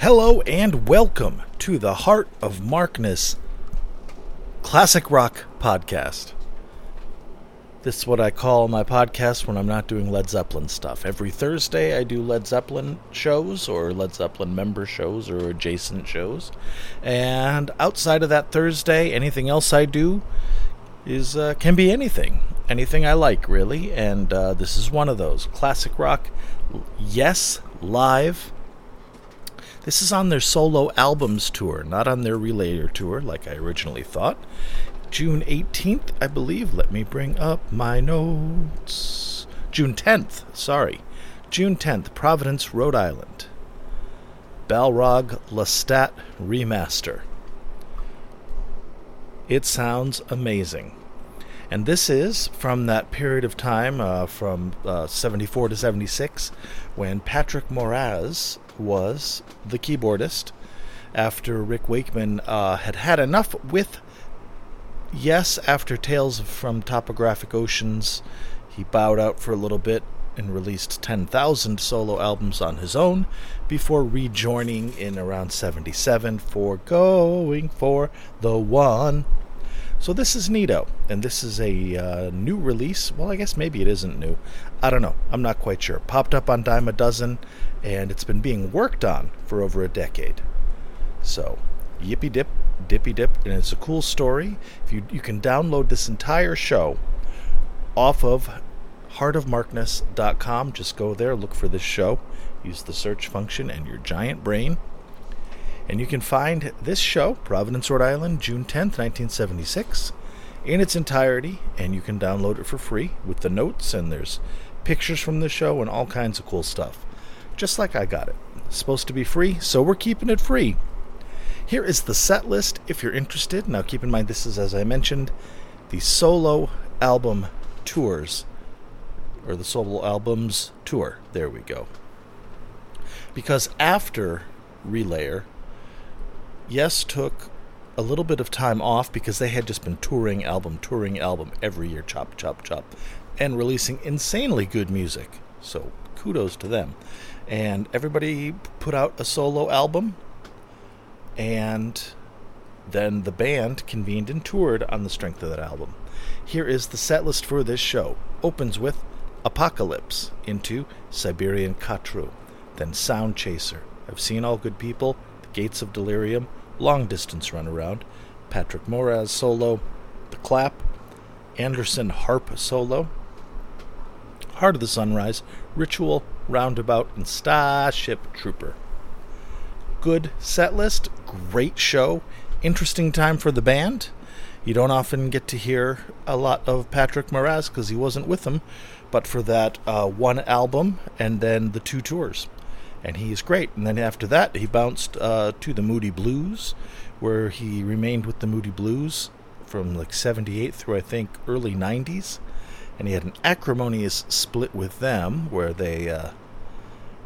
Hello and welcome to the Heart of Markness Classic Rock Podcast. This is what I call my podcast when I'm not doing Led Zeppelin stuff. Every Thursday I do Led Zeppelin shows or Led Zeppelin member shows or adjacent shows. And outside of that Thursday, anything else I do is uh, can be anything. Anything I like, really. And uh, this is one of those. Classic rock, yes, live this is on their solo albums tour, not on their Relayer tour like I originally thought. June 18th, I believe. Let me bring up my notes. June 10th, sorry. June 10th, Providence, Rhode Island. Balrog Lestat Remaster. It sounds amazing. And this is from that period of time, uh, from uh, 74 to 76, when Patrick Moraz was the keyboardist after Rick Wakeman uh, had had enough with Yes, after Tales from Topographic Oceans, he bowed out for a little bit and released 10,000 solo albums on his own before rejoining in around 77 for Going for the One. So this is Nito, and this is a uh, new release. Well, I guess maybe it isn't new. I don't know. I'm not quite sure. Popped up on Dime a Dozen, and it's been being worked on for over a decade. So, yippee dip, dippy dip, and it's a cool story. If you you can download this entire show off of heartofmarkness.com. Just go there, look for this show, use the search function and your giant brain and you can find this show, Providence, Rhode Island, June 10th, 1976, in its entirety, and you can download it for free with the notes, and there's pictures from the show and all kinds of cool stuff. Just like I got it. It's supposed to be free, so we're keeping it free. Here is the set list if you're interested. Now, keep in mind, this is, as I mentioned, the solo album tours, or the solo albums tour. There we go. Because after Relayer, Yes took a little bit of time off because they had just been touring album, touring album every year, chop, chop, chop, and releasing insanely good music. So kudos to them. And everybody put out a solo album, and then the band convened and toured on the strength of that album. Here is the set list for this show. Opens with Apocalypse into Siberian Khatru, then Sound Chaser. I've seen all good people, Gates of Delirium, long distance runaround, Patrick Moraz solo, The Clap, Anderson Harp solo, Heart of the Sunrise, Ritual, Roundabout, and Starship Trooper. Good set list, great show, interesting time for the band. You don't often get to hear a lot of Patrick Moraz because he wasn't with them, but for that uh, one album and then the two tours and he is great. And then after that, he bounced uh, to the Moody Blues, where he remained with the Moody Blues from like 78 through I think early 90s. And he had an acrimonious split with them where they uh,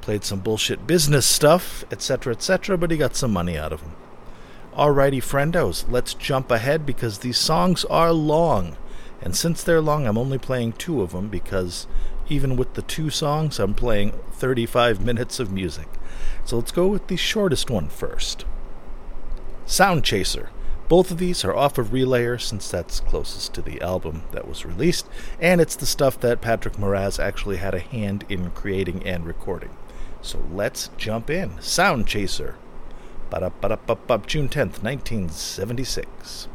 played some bullshit business stuff, etc., etc., but he got some money out of them. Alrighty, friendos, let's jump ahead because these songs are long. And since they're long, I'm only playing two of them because even with the two songs, I'm playing 35 minutes of music. So let's go with the shortest one first. Sound Chaser. Both of these are off of Relayer since that's closest to the album that was released, and it's the stuff that Patrick Moraz actually had a hand in creating and recording. So let's jump in. Sound Chaser. June 10th, 1976.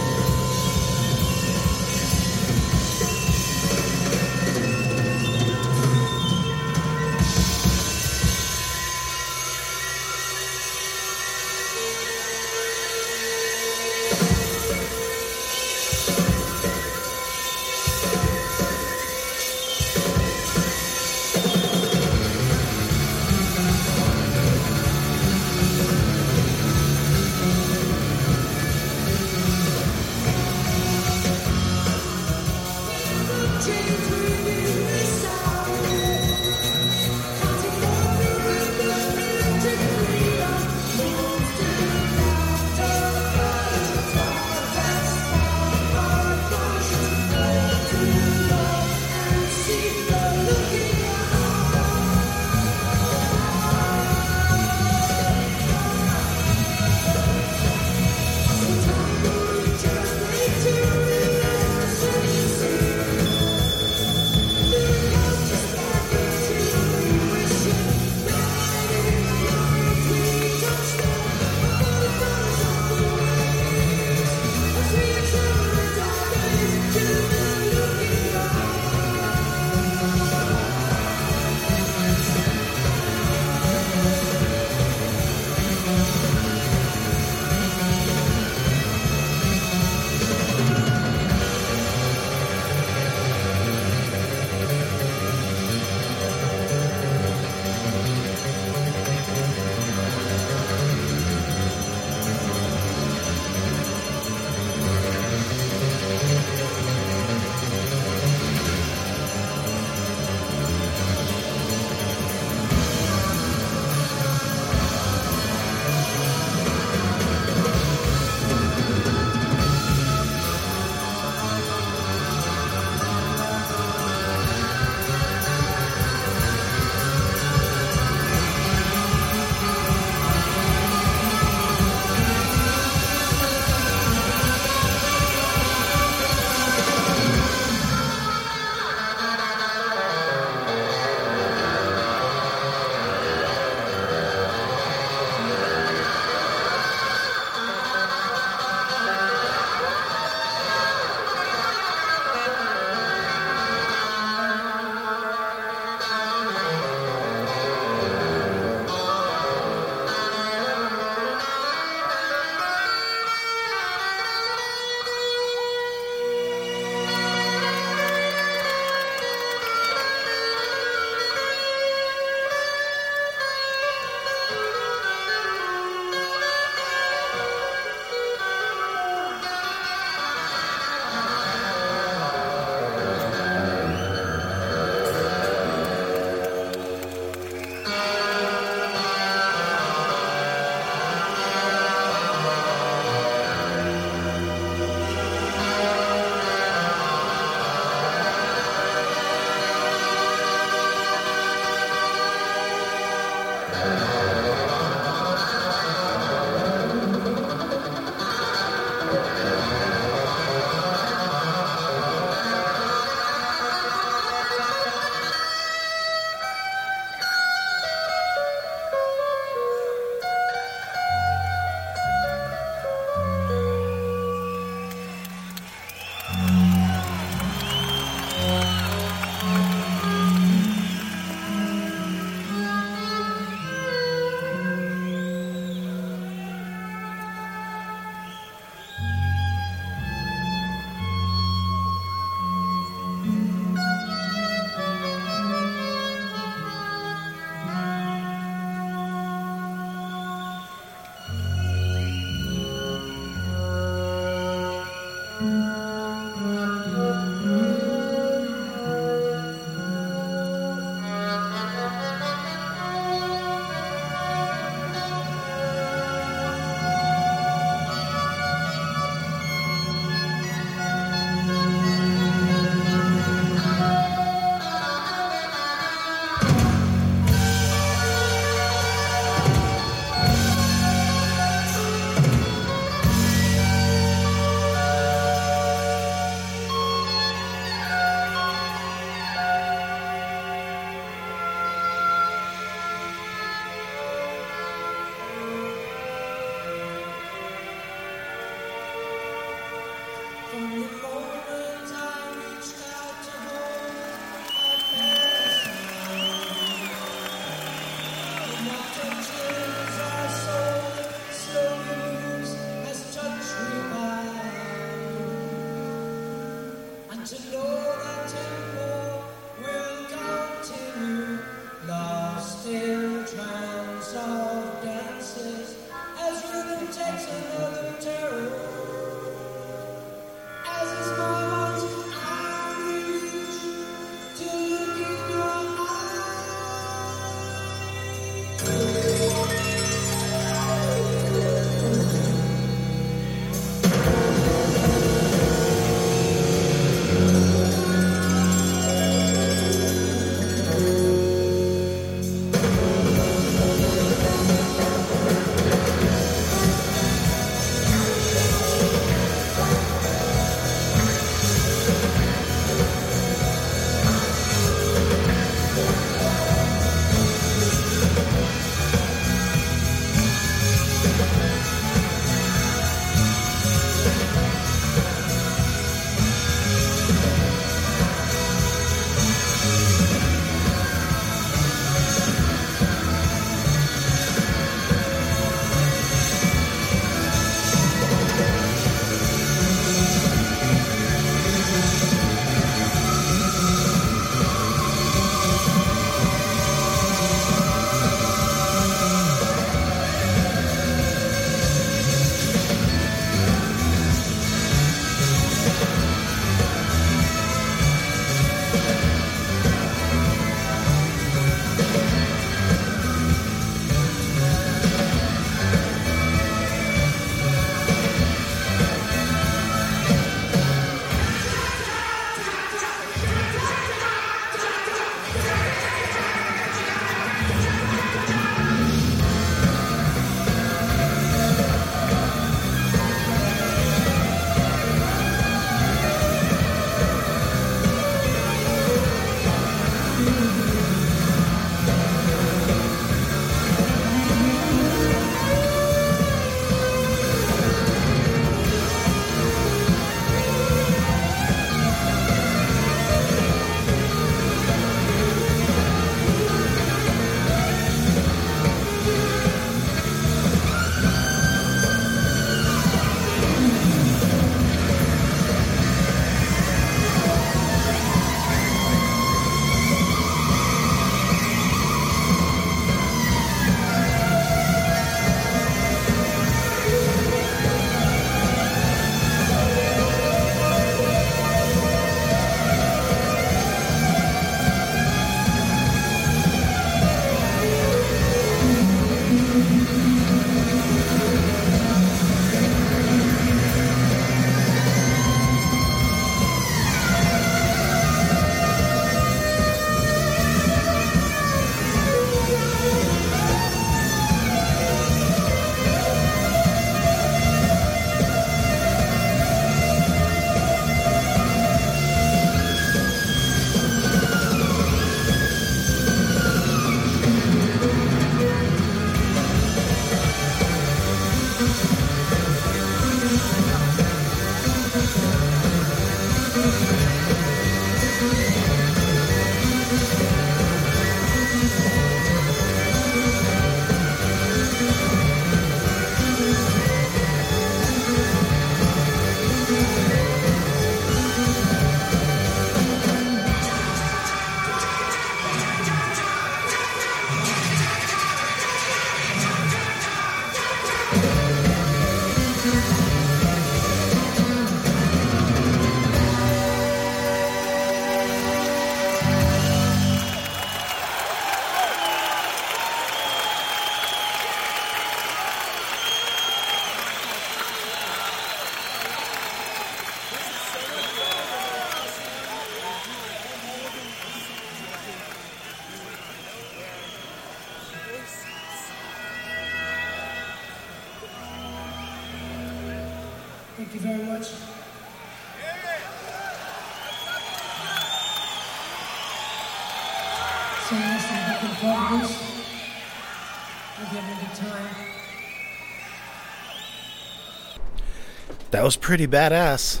That was pretty badass.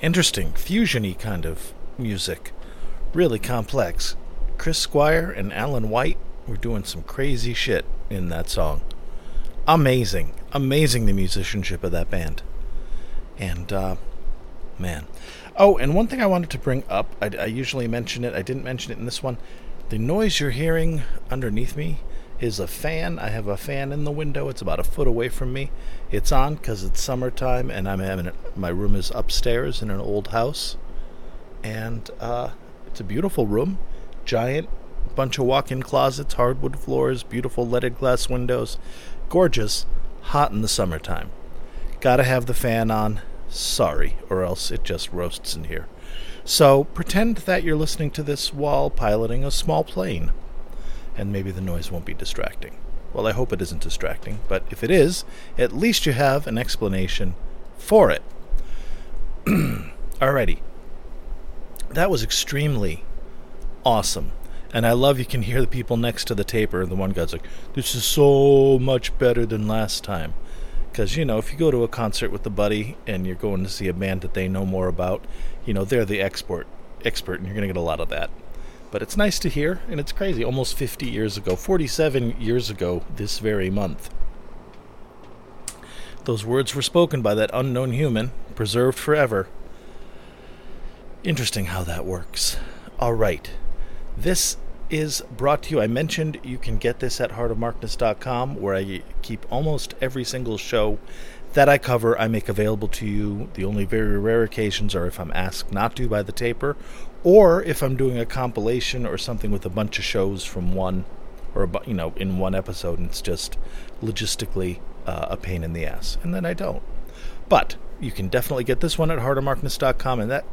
Interesting, fusiony kind of music. Really complex. Chris Squire and Alan White were doing some crazy shit in that song. Amazing. Amazing the musicianship of that band. And, uh, man. Oh, and one thing I wanted to bring up, I, I usually mention it, I didn't mention it in this one. The noise you're hearing underneath me is a fan. I have a fan in the window. It's about a foot away from me. It's on because it's summertime, and I'm having it. My room is upstairs in an old house, and uh, it's a beautiful room, giant bunch of walk-in closets, hardwood floors, beautiful leaded glass windows, gorgeous. Hot in the summertime. Gotta have the fan on. Sorry, or else it just roasts in here. So pretend that you're listening to this while piloting a small plane and maybe the noise won't be distracting. Well, I hope it isn't distracting, but if it is, at least you have an explanation for it. Alrighty. That was extremely awesome. And I love you can hear the people next to the taper, the one guy's like, This is so much better than last time. Because, you know, if you go to a concert with a buddy and you're going to see a band that they know more about, you know, they're the expert, expert and you're going to get a lot of that. But it's nice to hear, and it's crazy. Almost 50 years ago, 47 years ago, this very month. Those words were spoken by that unknown human, preserved forever. Interesting how that works. All right. This is brought to you. I mentioned you can get this at heartofmarkness.com, where I keep almost every single show that I cover, I make available to you. The only very rare occasions are if I'm asked not to by the taper, or if I'm doing a compilation or something with a bunch of shows from one, or you know, in one episode, and it's just logistically uh, a pain in the ass, and then I don't. But you can definitely get this one at heartofmarkness.com, and that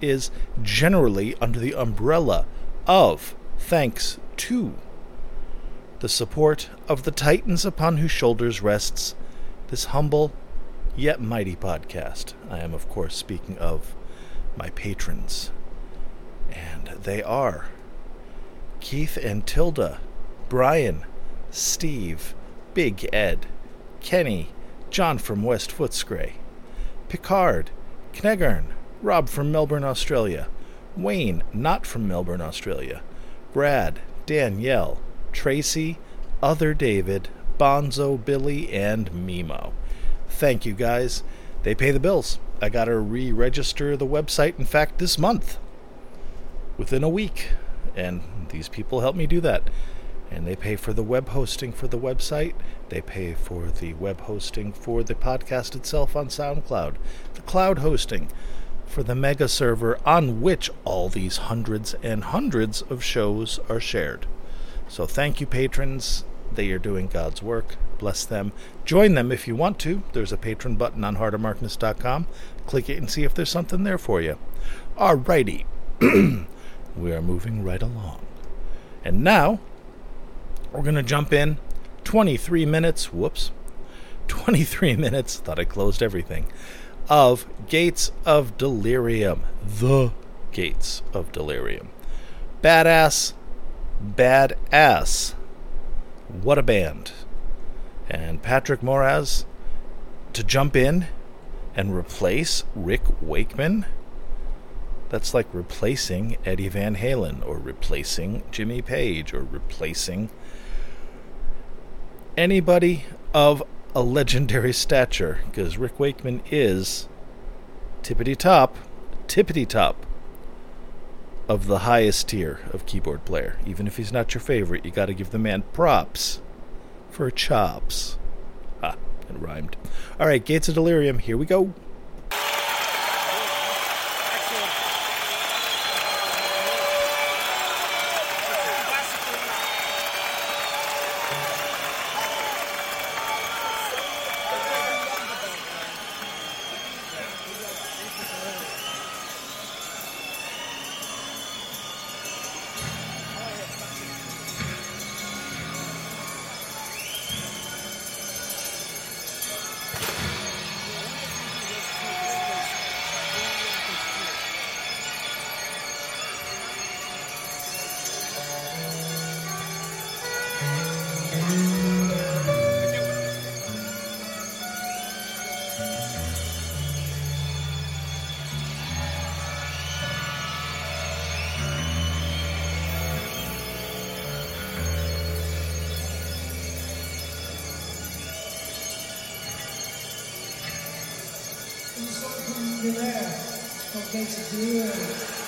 is generally under the umbrella of thanks to the support of the titans upon whose shoulders rests this humble yet mighty podcast. I am, of course, speaking of my patrons. And they are Keith and Tilda, Brian, Steve, Big Ed, Kenny, John from West Footscray, Picard, Knegarn, Rob from Melbourne, Australia, Wayne, not from Melbourne, Australia, Brad, Danielle, Tracy, Other David, Bonzo, Billy, and Mimo. Thank you guys. They pay the bills. I got to re register the website, in fact, this month, within a week. And these people help me do that. And they pay for the web hosting for the website. They pay for the web hosting for the podcast itself on SoundCloud. The cloud hosting for the mega server on which all these hundreds and hundreds of shows are shared. So thank you, patrons. They are doing God's work. Bless them. Join them if you want to. There's a patron button on heartofmarkness.com. Click it and see if there's something there for you. Alrighty. we are moving right along. And now, we're going to jump in 23 minutes. Whoops. 23 minutes. Thought I closed everything. Of Gates of Delirium. The Gates of Delirium. Badass. Badass. What a band. And Patrick Moraz to jump in and replace Rick Wakeman. That's like replacing Eddie Van Halen or replacing Jimmy Page or replacing anybody of a legendary stature because Rick Wakeman is tippity top, tippity top of the highest tier of keyboard player. Even if he's not your favorite, you got to give the man props for chops. Ah, it rhymed. All right, Gates of Delirium, here we go. From the air, from basically, uh,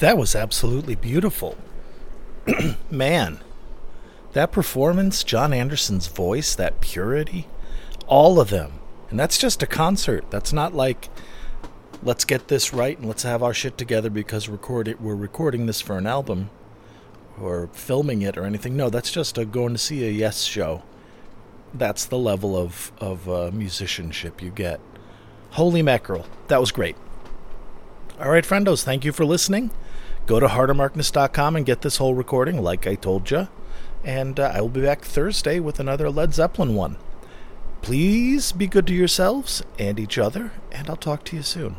That was absolutely beautiful. Man, that performance, Jon Anderson's voice, that purity, all of them. And that's just a concert. That's not like let's get this right and let's have our shit together because record it, we're recording this for an album or filming it or anything. No, that's just a going to see a Yes show. That's the level of of uh, musicianship you get. Holy mackerel, that was great. All right, friendos, thank you for listening. Go to heartofmarkness.com and get this whole recording, like I told you. And uh, I will be back Thursday with another Led Zeppelin one. Please be good to yourselves and each other, and I'll talk to you soon.